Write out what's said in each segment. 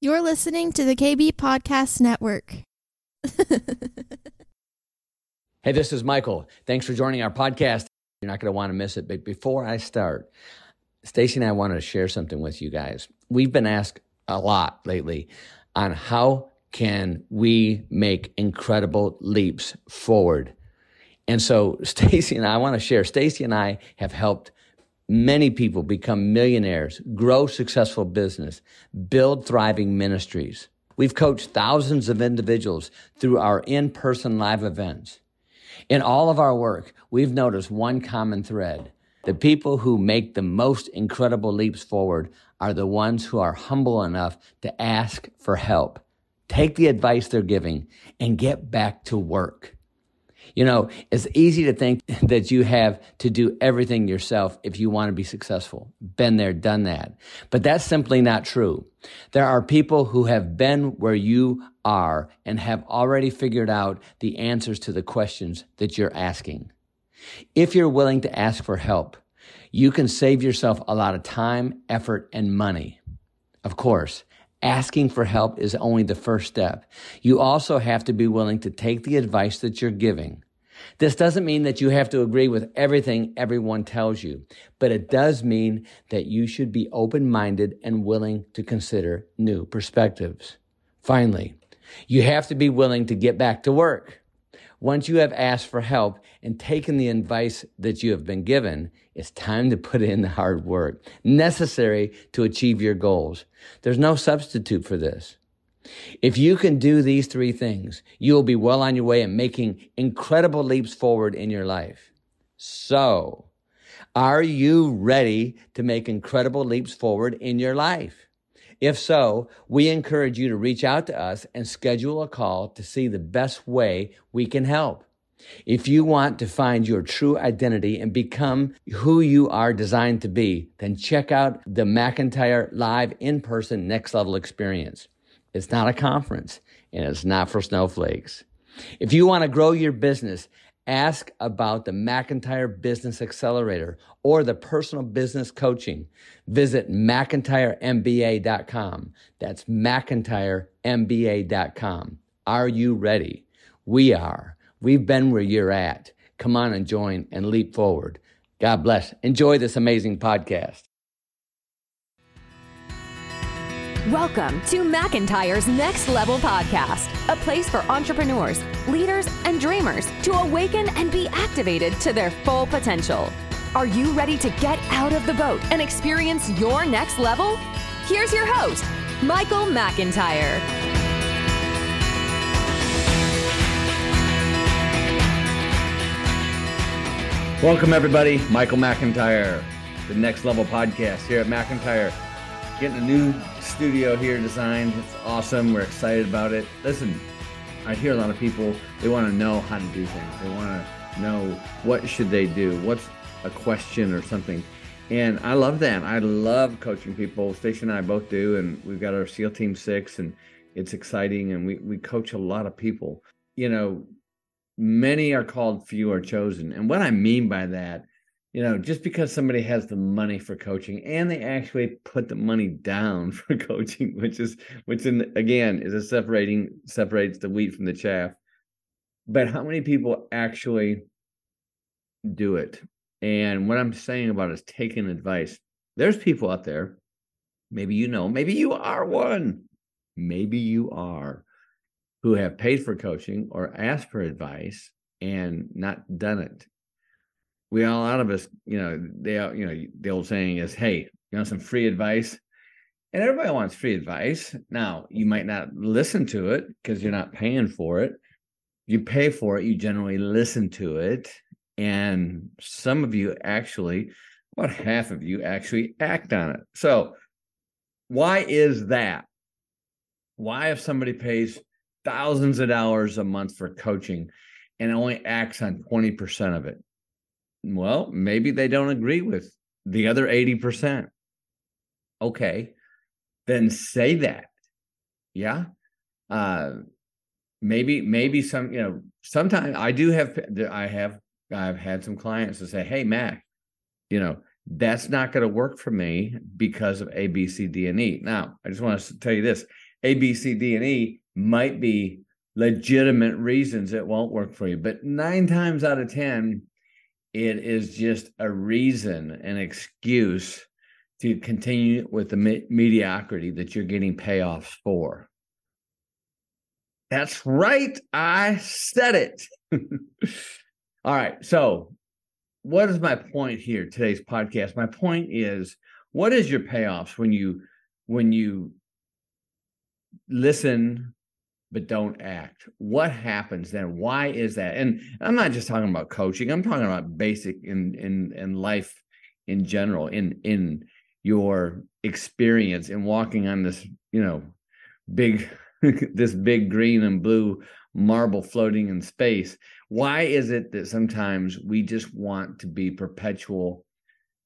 You're listening to the KB Podcast Network. hey, this is Michael. Thanks for joining our podcast. You're not going to want to miss it. But before I start, Stacy and I wanted to share something with you guys. We've been asked a lot lately on how can we make incredible leaps forward. And so Stacy and I, I want to share. Stacy and I have helped many people become millionaires, grow successful business, build thriving ministries. We've coached thousands of individuals through our in-person live events. In all of our work, we've noticed one common thread. The people who make the most incredible leaps forward are the ones who are humble enough to ask for help, take the advice they're giving, and get back to work. You know, it's easy to think that you have to do everything yourself if you want to be successful. Been there, done that. But that's simply not true. There are people who have been where you are and have already figured out the answers to the questions that you're asking. If you're willing to ask for help, you can save yourself a lot of time, effort, and money. Of course, asking for help is only the first step. You also have to be willing to take the advice that you're giving. This doesn't mean that you have to agree with everything everyone tells you, but it does mean that you should be open minded and willing to consider new perspectives. Finally, you have to be willing to get back to work. Once you have asked for help and taken the advice that you have been given, it's time to put in the hard work necessary to achieve your goals. There's no substitute for this. If you can do these three things, you will be well on your way and making incredible leaps forward in your life. So, are you ready to make incredible leaps forward in your life? If so, we encourage you to reach out to us and schedule a call to see the best way we can help. If you want to find your true identity and become who you are designed to be, then check out the McIntyre Live in person next level experience. It's not a conference and it's not for snowflakes. If you want to grow your business, ask about the McIntyre Business Accelerator or the personal business coaching. Visit McIntyreMBA.com. That's McIntyreMBA.com. Are you ready? We are. We've been where you're at. Come on and join and leap forward. God bless. Enjoy this amazing podcast. Welcome to McIntyre's Next Level Podcast, a place for entrepreneurs, leaders, and dreamers to awaken and be activated to their full potential. Are you ready to get out of the boat and experience your next level? Here's your host, Michael McIntyre. Welcome, everybody. Michael McIntyre, the Next Level Podcast here at McIntyre. Getting a new studio here designed. It's awesome. We're excited about it. Listen, I hear a lot of people, they want to know how to do things. They want to know what should they do? What's a question or something? And I love that. I love coaching people. Stacy and I both do. And we've got our SEAL Team Six, and it's exciting. And we, we coach a lot of people. You know, many are called, few are chosen. And what I mean by that you know, just because somebody has the money for coaching and they actually put the money down for coaching, which is which in again is a separating separates the wheat from the chaff. But how many people actually do it? And what I'm saying about is taking advice. There's people out there, maybe you know, maybe you are one, maybe you are, who have paid for coaching or asked for advice and not done it we all out of us, you know, they, you know, the old saying is, "Hey, you want some free advice?" And everybody wants free advice. Now, you might not listen to it because you're not paying for it. You pay for it, you generally listen to it, and some of you actually, about half of you actually act on it. So, why is that? Why, if somebody pays thousands of dollars a month for coaching and only acts on 20% of it? Well, maybe they don't agree with the other 80%. Okay. Then say that. Yeah. Uh maybe maybe some you know sometimes I do have I have I've had some clients that say, "Hey Mac, you know, that's not going to work for me because of A, B, C, D, and E." Now, I just want to tell you this: A, B, C, D, and E might be legitimate reasons it won't work for you. But nine times out of 10, it is just a reason, an excuse to continue with the me- mediocrity that you're getting payoffs for. That's right. I said it. All right. So, what is my point here today's podcast? My point is what is your payoffs when you when you listen but don't act. What happens then? Why is that? And i'm not just talking about coaching i'm talking about basic in in in life in general in in your experience in walking on this you know big this big green and blue marble floating in space. Why is it that sometimes we just want to be perpetual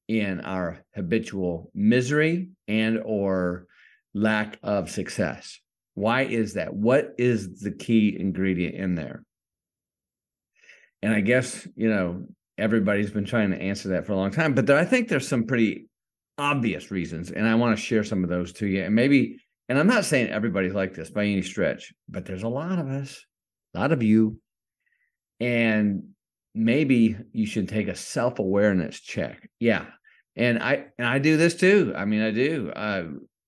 in our habitual misery and or lack of success why is that? What is the key ingredient in there? And i guess you know everybody's been trying to answer that for a long time but there, i think there's some pretty obvious reasons and i want to share some of those to you and maybe and i'm not saying everybody's like this by any stretch but there's a lot of us a lot of you and maybe you should take a self-awareness check. Yeah and i and i do this too. I mean i do. Uh,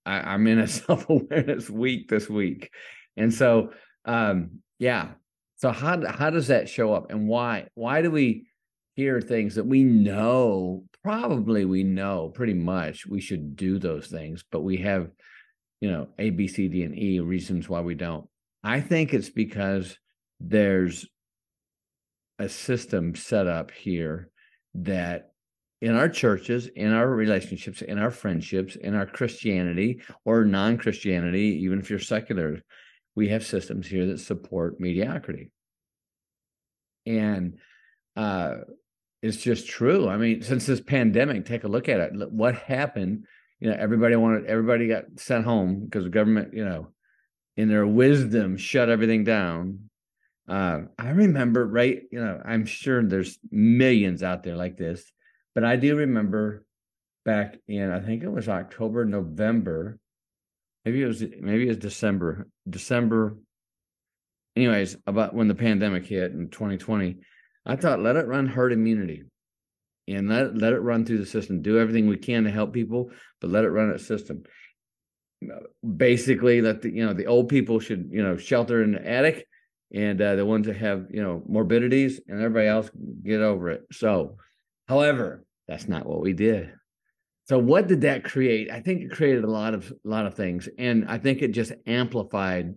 I, am in a self-awareness week this week. And so um yeah. So how how does that show up and why why do we hear things that we know probably we know pretty much we should do those things but we have you know a b c d and e reasons why we don't? I think it's because there's a system set up here that in our churches, in our relationships, in our friendships, in our Christianity or non Christianity, even if you're secular, we have systems here that support mediocrity. And uh, it's just true. I mean, since this pandemic, take a look at it. What happened? You know, everybody wanted, everybody got sent home because the government, you know, in their wisdom, shut everything down. Uh, I remember, right? You know, I'm sure there's millions out there like this, but I do remember back in I think it was October, November, maybe it was maybe it was December, December. Anyways, about when the pandemic hit in 2020, I thought let it run herd immunity, and let let it run through the system. Do everything we can to help people, but let it run its system. Basically, that the you know the old people should you know shelter in the attic and uh, the ones that have you know morbidities and everybody else get over it so however that's not what we did. So what did that create? I think it created a lot of a lot of things and i think it just amplified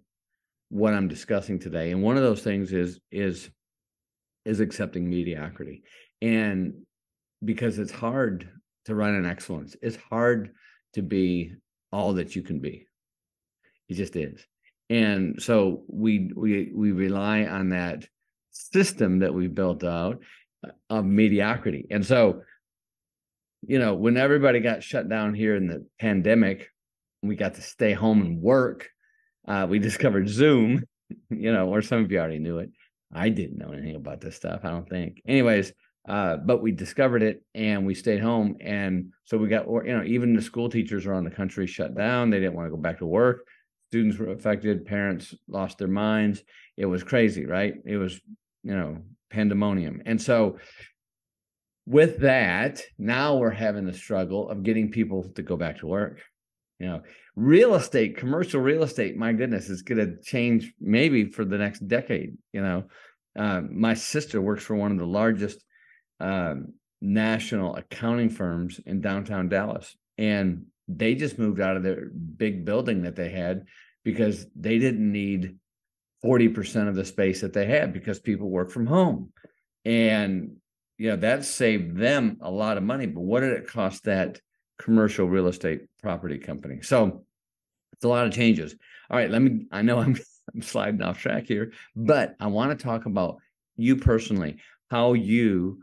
what i'm discussing today and one of those things is is is accepting mediocrity and because it's hard to run an excellence it's hard to be all that you can be. It just is and so we we we rely on that system that we built out of mediocrity. And so you know when everybody got shut down here in the pandemic we got to stay home and work uh, we discovered zoom you know or some of you already knew it. I didn't know anything about this stuff i don't think. Anyways uh, but we discovered it and we stayed home. And so we got you know even the school teachers around the country shut down. They didn't want to go back to work. Students were affected. Parents lost their minds. It was crazy right? It was you know pandemonium. And so with that now we're having the struggle of getting people to go back to work you know. Real estate commercial real estate my goodness is going to change maybe for the next decade you know. Uh, my sister works for one of the largest um, national accounting firms in downtown dallas and they just moved out of their big building that they had because they didn't need 40% of the space that they had because people work from home. And you know, that saved them a lot of money. But what did it cost that commercial real estate property company? So it's a lot of changes. All right, let me I know I'm I'm sliding off track here, but I want to talk about you personally, how you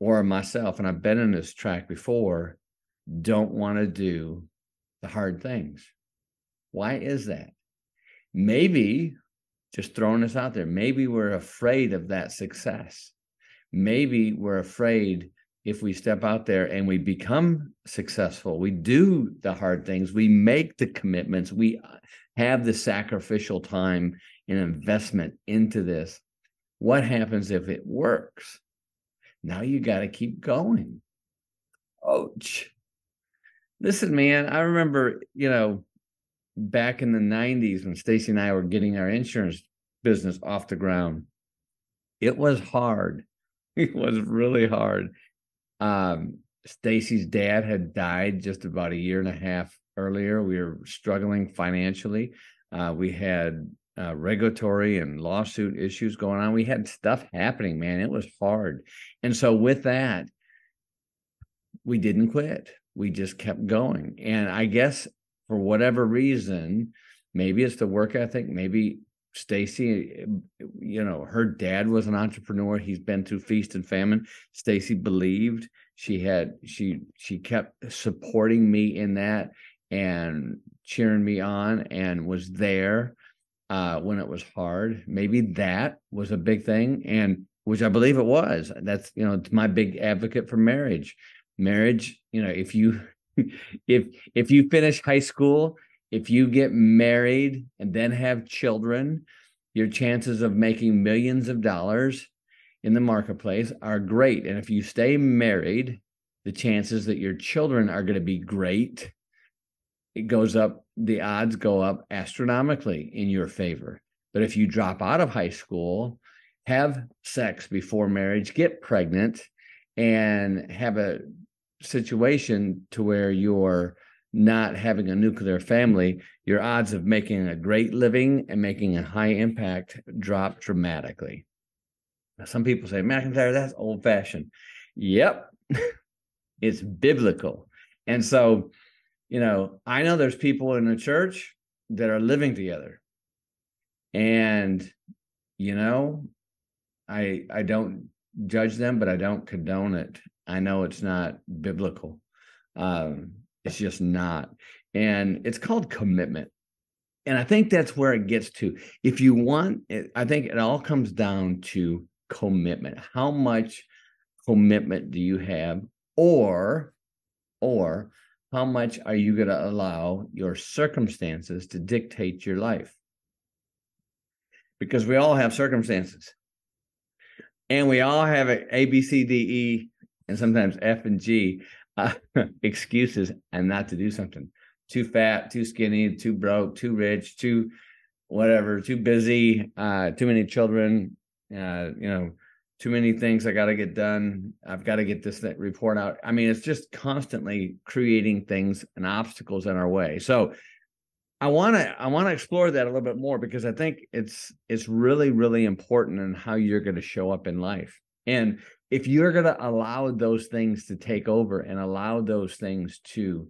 or myself, and I've been in this track before, don't want to do the hard things. Why is that? Maybe, just throwing this out there, maybe we're afraid of that success. Maybe we're afraid if we step out there and we become successful, we do the hard things, we make the commitments, we uh, have the sacrificial time and investment into this. What happens if it works? Now you got to keep going. Ouch. Listen, man, I remember, you know, back in the 90s when Stacy and I were getting our insurance business off the ground. It was hard. It was really hard. Um, Stacy's dad had died just about a year and a half earlier. We were struggling financially. Uh, we had uh, regulatory and lawsuit issues going on. We had stuff happening, man. It was hard. And so, with that, we didn't quit. We just kept going. And I guess for whatever reason, maybe it's the work ethic, maybe Stacy, you know, her dad was an entrepreneur. He's been through feast and famine. Stacy believed she had she she kept supporting me in that and cheering me on and was there uh, when it was hard. Maybe that was a big thing, and which I believe it was. That's you know, it's my big advocate for marriage. Marriage, you know, if you if if you finish high school if you get married and then have children, your chances of making millions of dollars in the marketplace are great. And if you stay married, the chances that your children are going to be great, it goes up, the odds go up astronomically in your favor. But if you drop out of high school, have sex before marriage, get pregnant, and have a situation to where you're not having a nuclear family, your odds of making a great living and making a high impact drop dramatically. Now, some people say, McIntyre, that's old fashioned. Yep, it's biblical. And so, you know, I know there's people in the church that are living together. And, you know, I I don't judge them, but I don't condone it. I know it's not biblical. Um, it's just not. And it's called commitment. And I think that's where it gets to. If you want, it, I think it all comes down to commitment. How much commitment do you have? Or, or how much are you going to allow your circumstances to dictate your life? Because we all have circumstances. And we all have A, B, C, D, E, and sometimes F and G uh, excuses and not to do something. Too fat, too skinny, too broke, too rich, too whatever, too busy, uh, too many children, uh, you know, too many things I got to get done. I've got to get this report out. I mean, it's just constantly creating things and obstacles in our way. So I want to I want to explore that a little bit more because I think it's it's really really important in how you're going to show up in life. And if you're going to allow those things to take over and allow those things to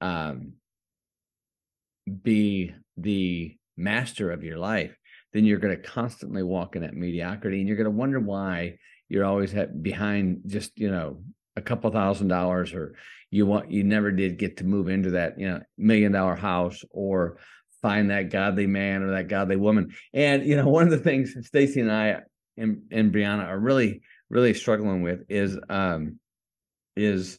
um, be the master of your life, then you're going to constantly walk in that mediocrity and you're going to wonder why you're always behind just, you know, a couple thousand dollars or you want, you never did get to move into that, you know, million dollar house or find that godly man or that godly woman. And, you know, one of the things Stacy and I and, and Brianna are really really struggling with is um is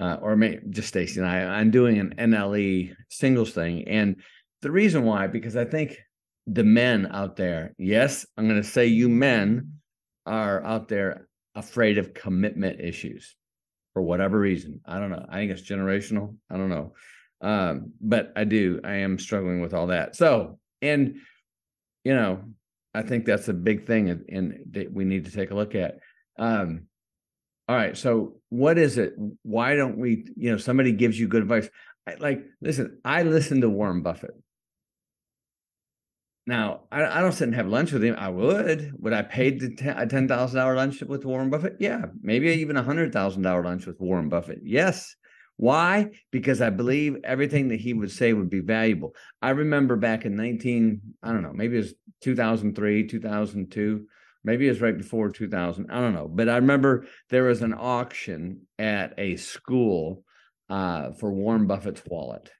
uh, or may, just Stacy and I, I'm doing an NLE singles thing. And the reason why, because I think the men out there, yes, I'm going to say you men are out there afraid of commitment issues for whatever reason. I don't know. I think it's generational. I don't know. Um, but I do. I am struggling with all that. So, and, you know, I think that's a big thing and, that we need to take a look at. Um, all right. So what is it? Why don't we, you know, somebody gives you good advice. I, like, listen, I listen to Warren Buffett. Now, I, I, don't sit and have lunch with him. I would. Would I pay a ten thousand dollar lunch with Warren Buffett? Yeah, maybe even a hundred thousand dollar lunch with Warren Buffett. Yes. Why? Because I believe everything that he would say would be valuable. I remember back in nineteen, I don't know, maybe it was two thousand three, two thousand two maybe it was right before 2000 i don't know. But i remember there was an auction at a school uh, for warren buffett's wallet.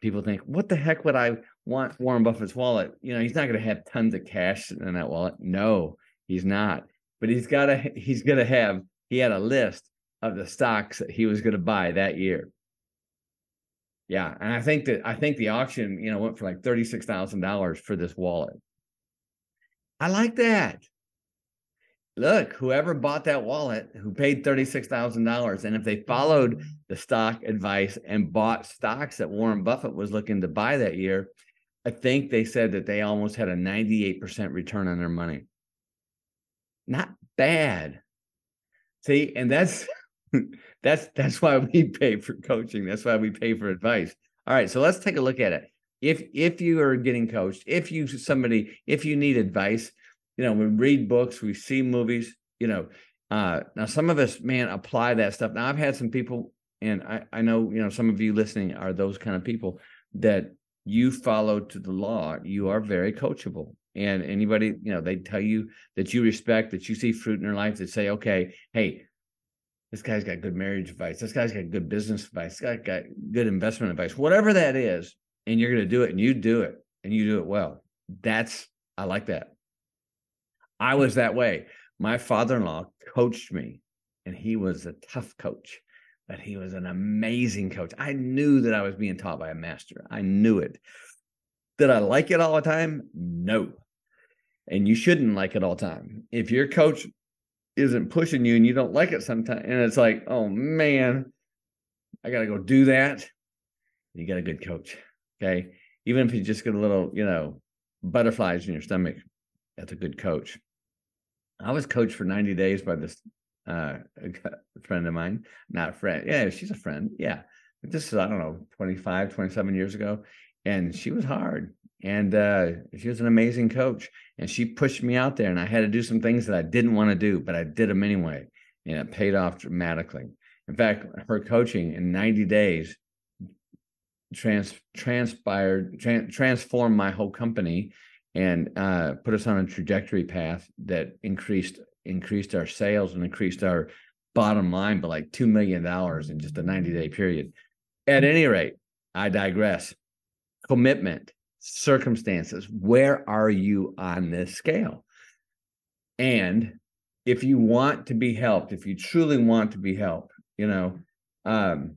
People think what the heck would i want warren buffett's wallet? You know he's not going to have tons of cash in that wallet. No he's not. But he's got to he's going to have he had a list of the stocks that he was going to buy that year. Yeah, and I think that I think the auction, you know, went for like thirty six thousand dollars for this wallet. I like that. Look, whoever bought that wallet, who paid thirty six thousand dollars, and if they followed the stock advice and bought stocks that Warren Buffett was looking to buy that year, I think they said that they almost had a ninety eight percent return on their money. Not bad. See, and that's that's that's why we pay for coaching. That's why we pay for advice. All right, so let's take a look at it. If if you are getting coached, if you somebody, if you need advice, you know, we read books, we see movies, you know. Uh, now some of us, man, apply that stuff. Now I've had some people, and I, I know, you know, some of you listening are those kind of people that you follow to the law. You are very coachable. And anybody, you know, they tell you that you respect, that you see fruit in their life, that say, okay, hey, this guy's got good marriage advice. This guy's got good business advice. This guy's got good investment advice. Whatever that is, and you're going to do it, and you do it, and you do it well. That's I like that. I was that way. My father-in-law coached me, and he was a tough coach, but he was an amazing coach. I knew that I was being taught by a master. I knew it. Did I like it all the time? No. And you shouldn't like it all the time. If your coach isn't pushing you and you don't like it sometimes. And it's like oh man i gotta go do that. You got a good coach okay? Even if you just get a little you know butterflies in your stomach that's a good coach. I was coached for 90 days by this uh friend of mine. Not a friend. Yeah she's a friend. Yeah. This is i don't know 25 27 years ago. And she was hard and uh, she was an amazing coach and she pushed me out there and i had to do some things that i didn't want to do but i did them anyway and it paid off dramatically. In fact her coaching in 90 days trans transpired transformed my whole company and uh, put us on a trajectory path that increased increased our sales and increased our bottom line by like two million dollars in just a 90 day period. At any rate i digress. Commitment circumstances. Where are you on this scale? And if you want to be helped, if you truly want to be helped, you know, um,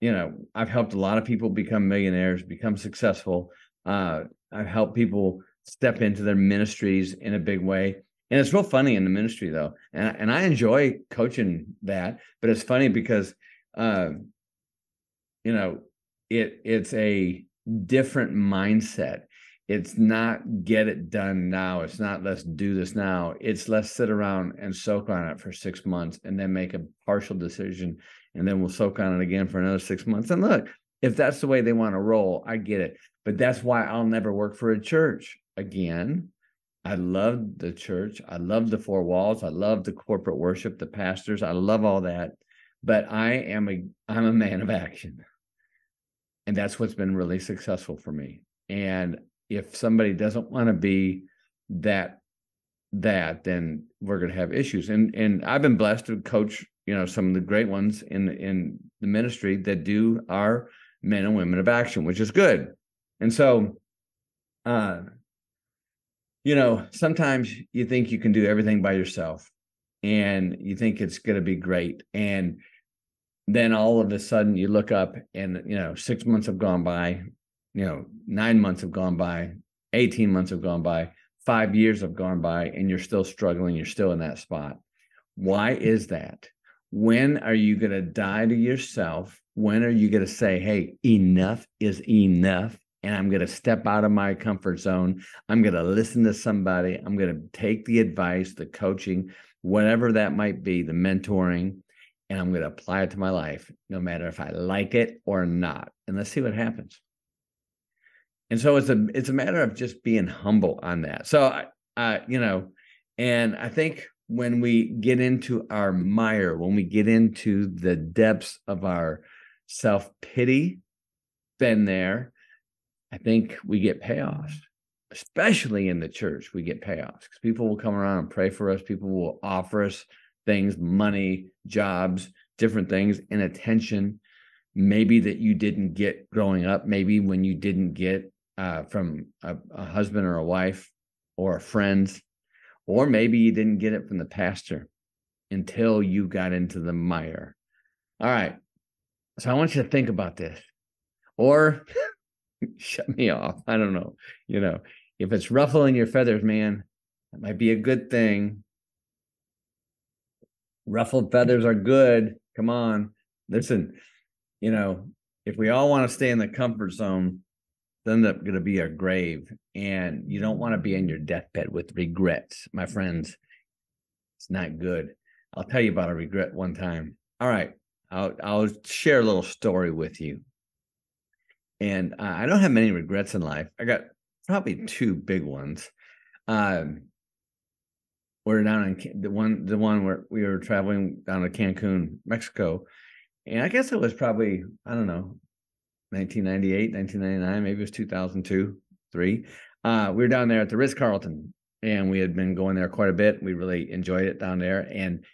you know, I've helped a lot of people become millionaires, become successful. Uh, I've helped people step into their ministries in a big way. And it's real funny in the ministry though. And, and I enjoy coaching that, but it's funny because uh, you know, it it's a different mindset. It's not get it done now. It's not let's do this now. It's let's sit around and soak on it for six months and then make a partial decision. And then we'll soak on it again for another six months. And look, if that's the way they want to roll, I get it. But that's why I'll never work for a church again. I love the church. I love the four walls. I love the corporate worship, the pastors. I love all that. But I am a I'm a man of action and that's what's been really successful for me. And if somebody doesn't want to be that that then we're going to have issues. And and i've been blessed to coach you know some of the great ones in in the ministry that do are men and women of action which is good. And so uh you know sometimes you think you can do everything by yourself and you think it's going to be great. And then all of a sudden you look up and you know six months have gone by you know nine months have gone by 18 months have gone by five years have gone by and you're still struggling you're still in that spot. Why is that? When are you going to die to yourself? When are you going to say hey enough is enough and i'm going to step out of my comfort zone. I'm going to listen to somebody. I'm going to take the advice the coaching whatever that might be the mentoring and I'm going to apply it to my life, no matter if I like it or not. And let's see what happens. And so it's a it's a matter of just being humble on that. So I, you know, and I think when we get into our mire, when we get into the depths of our self pity, then there, I think we get payoffs, especially in the church. We get payoffs because people will come around and pray for us. People will offer us things money jobs different things and attention maybe that you didn't get growing up maybe when you didn't get uh, from a, a husband or a wife or a friend or maybe you didn't get it from the pastor until you got into the mire. All right. So I want you to think about this or shut me off. I don't know. You know, if it's ruffling your feathers, man, that might be a good thing. Ruffled feathers are good. Come on. Listen, you know, if we all want to stay in the comfort zone, then that's going to be our grave. And you don't want to be in your deathbed with regrets, my friends. It's not good. I'll tell you about a regret one time. All right. I'll, I'll share a little story with you. And uh, I don't have many regrets in life. I got probably two big ones. Um, we're down in the one, the one where we were traveling down to Cancun, Mexico, and I guess it was probably I don't know, 1998, 1999, maybe it was 2002, three. Uh, we were down there at the Ritz Carlton, and we had been going there quite a bit. We really enjoyed it down there, and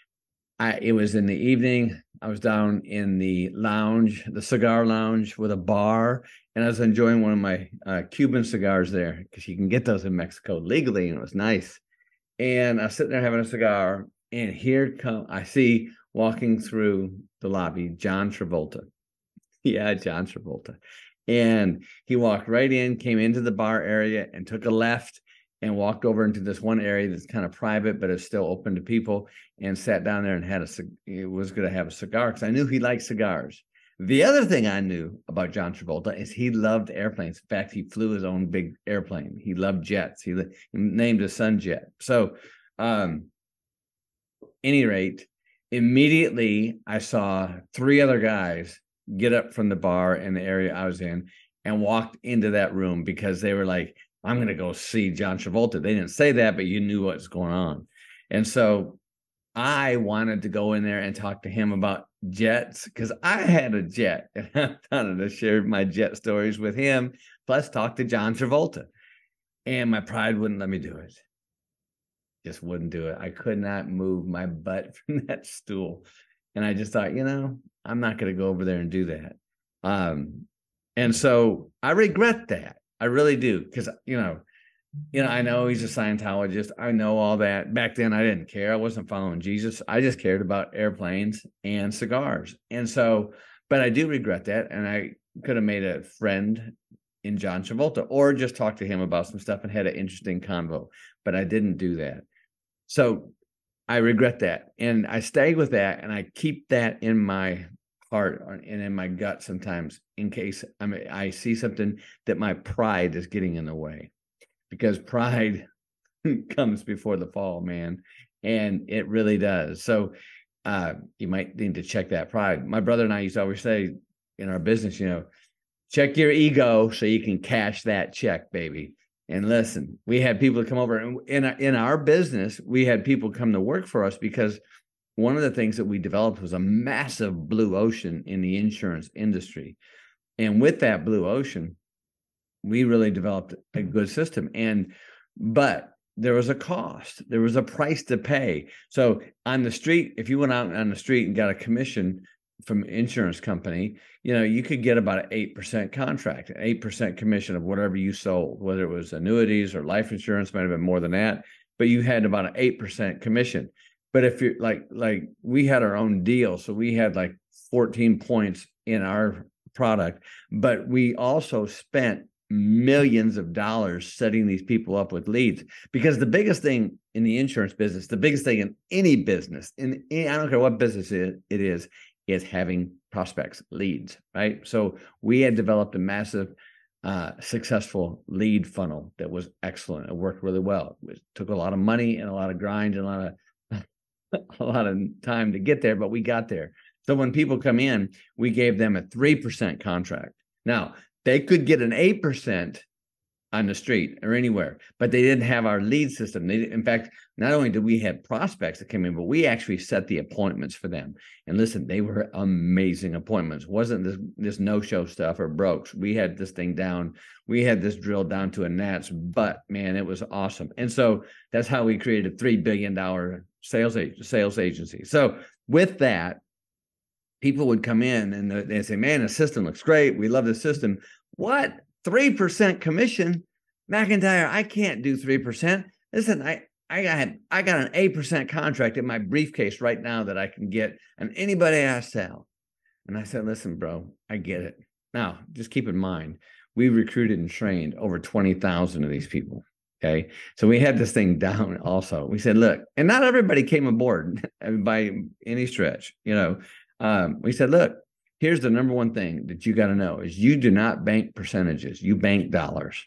I it was in the evening. I was down in the lounge, the cigar lounge with a bar, and I was enjoying one of my uh, Cuban cigars there because you can get those in Mexico legally, and it was nice. And I sitting there having a cigar, and here come I see walking through the lobby John Travolta. Yeah, John Travolta. And he walked right in, came into the bar area, and took a left and walked over into this one area that's kind of private, but it's still open to people, and sat down there and had a was going to have a cigar because I knew he liked cigars. The other thing I knew about John Travolta is he loved airplanes. In fact, he flew his own big airplane. He loved jets. He, named his son Jet. So, um, any rate, immediately I saw three other guys get up from the bar in the area I was in and walked into that room because they were like, I'm going to go see John Travolta. They didn't say that, but you knew what's going on. And so I wanted to go in there and talk to him about jets because I had a jet and I wanted to share my jet stories with him, plus talk to John Travolta. And my pride wouldn't let me do it. Just wouldn't do it. I could not move my butt from that stool. And I just thought, you know, I'm not going to go over there and do that. Um, and so I regret that. I really do because you know, you know, I know he's a Scientologist. I know all that. Back then, I didn't care. I wasn't following Jesus. I just cared about airplanes and cigars. And so, but I do regret that. And I could have made a friend in John Travolta or just talked to him about some stuff and had an interesting convo. But I didn't do that. So I regret that. And I stay with that and I keep that in my heart and in my gut sometimes in case I mean, I see something that my pride is getting in the way because pride comes before the fall, man. And it really does. So uh, you might need to check that pride. My brother and I used to always say in our business, you know, check your ego so you can cash that check, baby. And listen, we had people come over and in in our business, we had people come to work for us because one of the things that we developed was a massive blue ocean in the insurance industry. And with that blue ocean, we really developed a good system. And, but there was a cost, there was a price to pay. So on the street, if you went out on the street and got a commission from insurance company, you know, you could get about an 8% contract, an 8% commission of whatever you sold, whether it was annuities or life insurance, might have been more than that, but you had about an 8% commission. But if you're like like we had our own deal, so we had like 14 points in our product, but we also spent millions of dollars setting these people up with leads because the biggest thing in the insurance business the biggest thing in any business in any, i don't care what business it is is having prospects leads right so we had developed a massive uh, successful lead funnel that was excellent it worked really well it took a lot of money and a lot of grind and a lot of a lot of time to get there, but we got there. So when people come in, we gave them a 3% contract. Now, they could get an 8% on the street or anywhere, but they didn't have our lead system. They, in fact, not only did we have prospects that came in, but we actually set the appointments for them. And listen, they were amazing appointments. Wasn't this this no show stuff or brokes. We had this thing down. We had this drilled down to a gnat's butt. Man, it was awesome. And so that's how we created a three billion dollar sales sales agency. So with that, people would come in and they say, "Man, the system looks great. We love the system." What three percent commission, McIntyre? I can't do three percent. Listen, I I got I got an 8% contract in my briefcase right now that I can get and anybody I sell. And I said, listen, bro, I get it. Now, just keep in mind, we recruited and trained over 20,000 of these people. Okay. So we had this thing down also. We said, look, and not everybody came aboard by any stretch, you know. Um, we said, look, here's the number one thing that you got to know is you do not bank percentages, you bank dollars.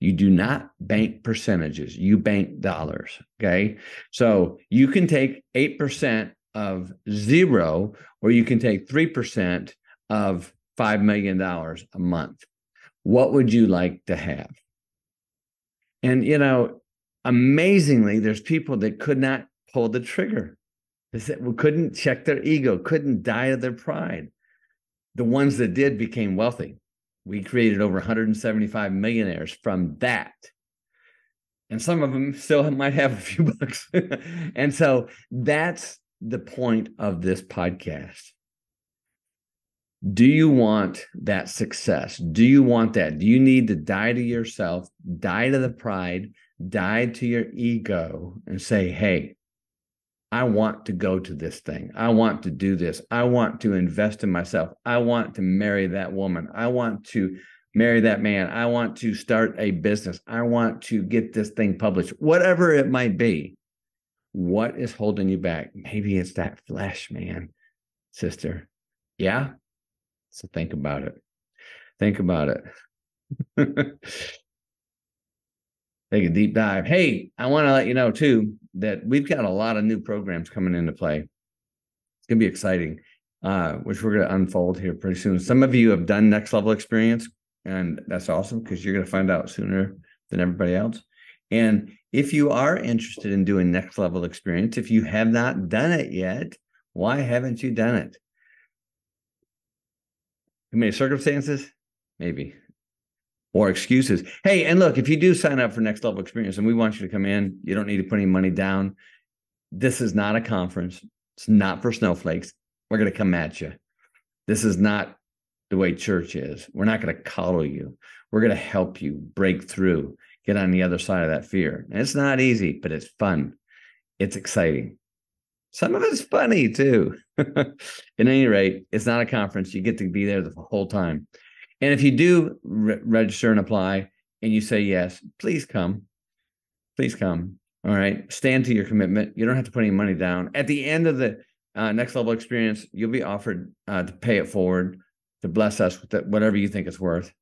You do not bank percentages, you bank dollars. Okay. So you can take 8% of zero, or you can take 3% of $5 million a month. What would you like to have? And, you know, amazingly, there's people that could not pull the trigger, that couldn't check their ego, couldn't die of their pride. The ones that did became wealthy. We created over 175 millionaires from that. And some of them still might have a few bucks. and so that's the point of this podcast. Do you want that success? Do you want that? Do you need to die to yourself, die to the pride, die to your ego, and say, hey, I want to go to this thing. I want to do this. I want to invest in myself. I want to marry that woman. I want to marry that man. I want to start a business. I want to get this thing published, whatever it might be. What is holding you back? Maybe it's that flesh, man, sister. Yeah. So think about it. Think about it. Take a deep dive. Hey, I want to let you know too that we've got a lot of new programs coming into play. It's going to be exciting, uh, which we're going to unfold here pretty soon. Some of you have done next level experience, and that's awesome because you're going to find out sooner than everybody else. And if you are interested in doing next level experience, if you have not done it yet, why haven't you done it? Too many circumstances? Maybe. Or excuses. Hey, and look, if you do sign up for next level experience and we want you to come in, you don't need to put any money down. This is not a conference. It's not for snowflakes. We're going to come at you. This is not the way church is. We're not going to coddle you. We're going to help you break through get on the other side of that fear. And it's not easy, but it's fun. It's exciting. Some of it's funny too. At any rate, it's not a conference. You get to be there the whole time. And if you do re- register and apply and you say yes, please come. Please come. All right. Stand to your commitment. You don't have to put any money down. At the end of the uh, next level experience, you'll be offered uh, to pay it forward to bless us with whatever you think it's worth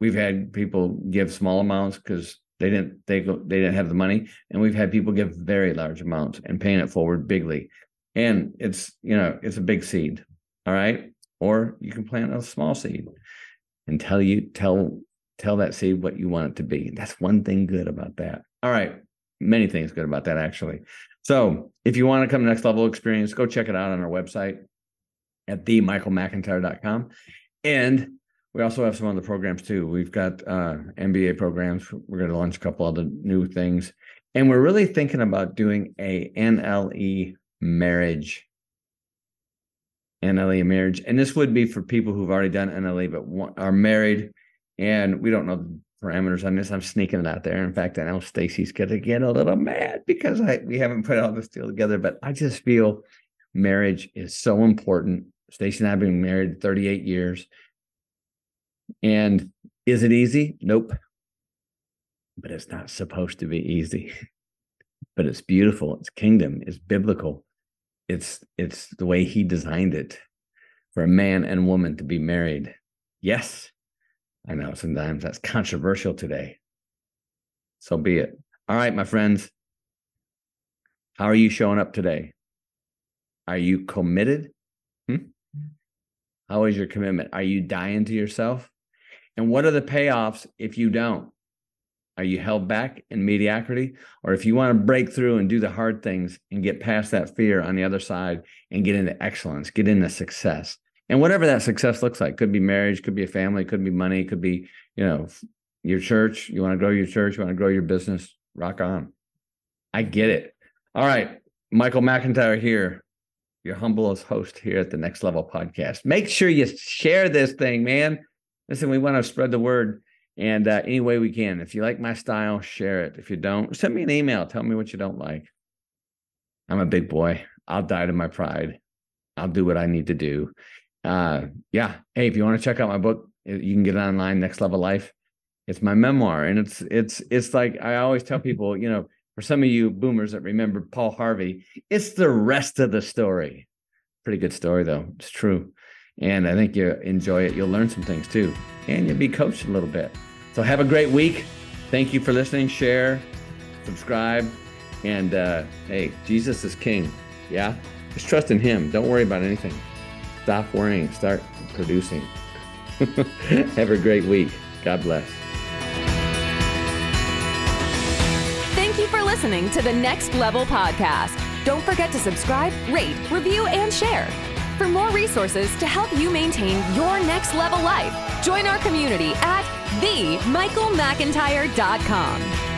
we've had people give small amounts because they didn't they go they didn't have the money and we've had people give very large amounts and paying it forward bigly and it's you know it's a big seed all right or you can plant a small seed and tell you tell tell that seed what you want it to be that's one thing good about that all right many things good about that actually so if you want to come to next level experience go check it out on our website at themichaelmcintyre.com and we also have some other programs too. We've got uh, MBA programs. We're going to launch a couple other new things, and we're really thinking about doing a NLE marriage. NLE marriage, and this would be for people who've already done NLE but are married, and we don't know the parameters on this. I'm sneaking it out there. In fact, I know Stacy's going to get a little mad because I we haven't put all this deal together. But I just feel marriage is so important. Stacy and I have been married 38 years and is it easy? Nope. But it's not supposed to be easy. but it's beautiful. It's kingdom. It's biblical. It's it's the way he designed it for a man and woman to be married. Yes. I know sometimes that's controversial today. So be it. All right, my friends. How are you showing up today? Are you committed? Hmm? How is your commitment? Are you dying to yourself? And what are the payoffs if you don't? Are you held back in mediocrity? Or if you want to break through and do the hard things and get past that fear on the other side and get into excellence, get into success. And whatever that success looks like, could be marriage, could be a family, could be money, could be, you know, your church. You want to grow your church, you want to grow your business, rock on. I get it. All right. Michael McIntyre here, your humblest host here at the Next Level Podcast. Make sure you share this thing, man. Listen, we want to spread the word. And uh, any way we can. If you like my style, share it. If you don't, send me an email. Tell me what you don't like. I'm a big boy. I'll die to my pride. I'll do what I need to do. Uh, yeah. Hey, if you want to check out my book, you can get it online. Next Level Life. It's my memoir, and it's it's it's like I always tell people, you know, for some of you boomers that remember Paul Harvey, it's the rest of the story. Pretty good story though. It's true. And I think you'll enjoy it. You'll learn some things too. And you'll be coached a little bit. So have a great week. Thank you for listening. Share, subscribe. And uh, hey, Jesus is king. Yeah? Just trust in him. Don't worry about anything. Stop worrying. Start producing. have a great week. God bless. Thank you for listening to the Next Level Podcast. Don't forget to subscribe, rate, review, and share. For more resources to help you maintain your next level life, join our community at themichaelmcintyre.com.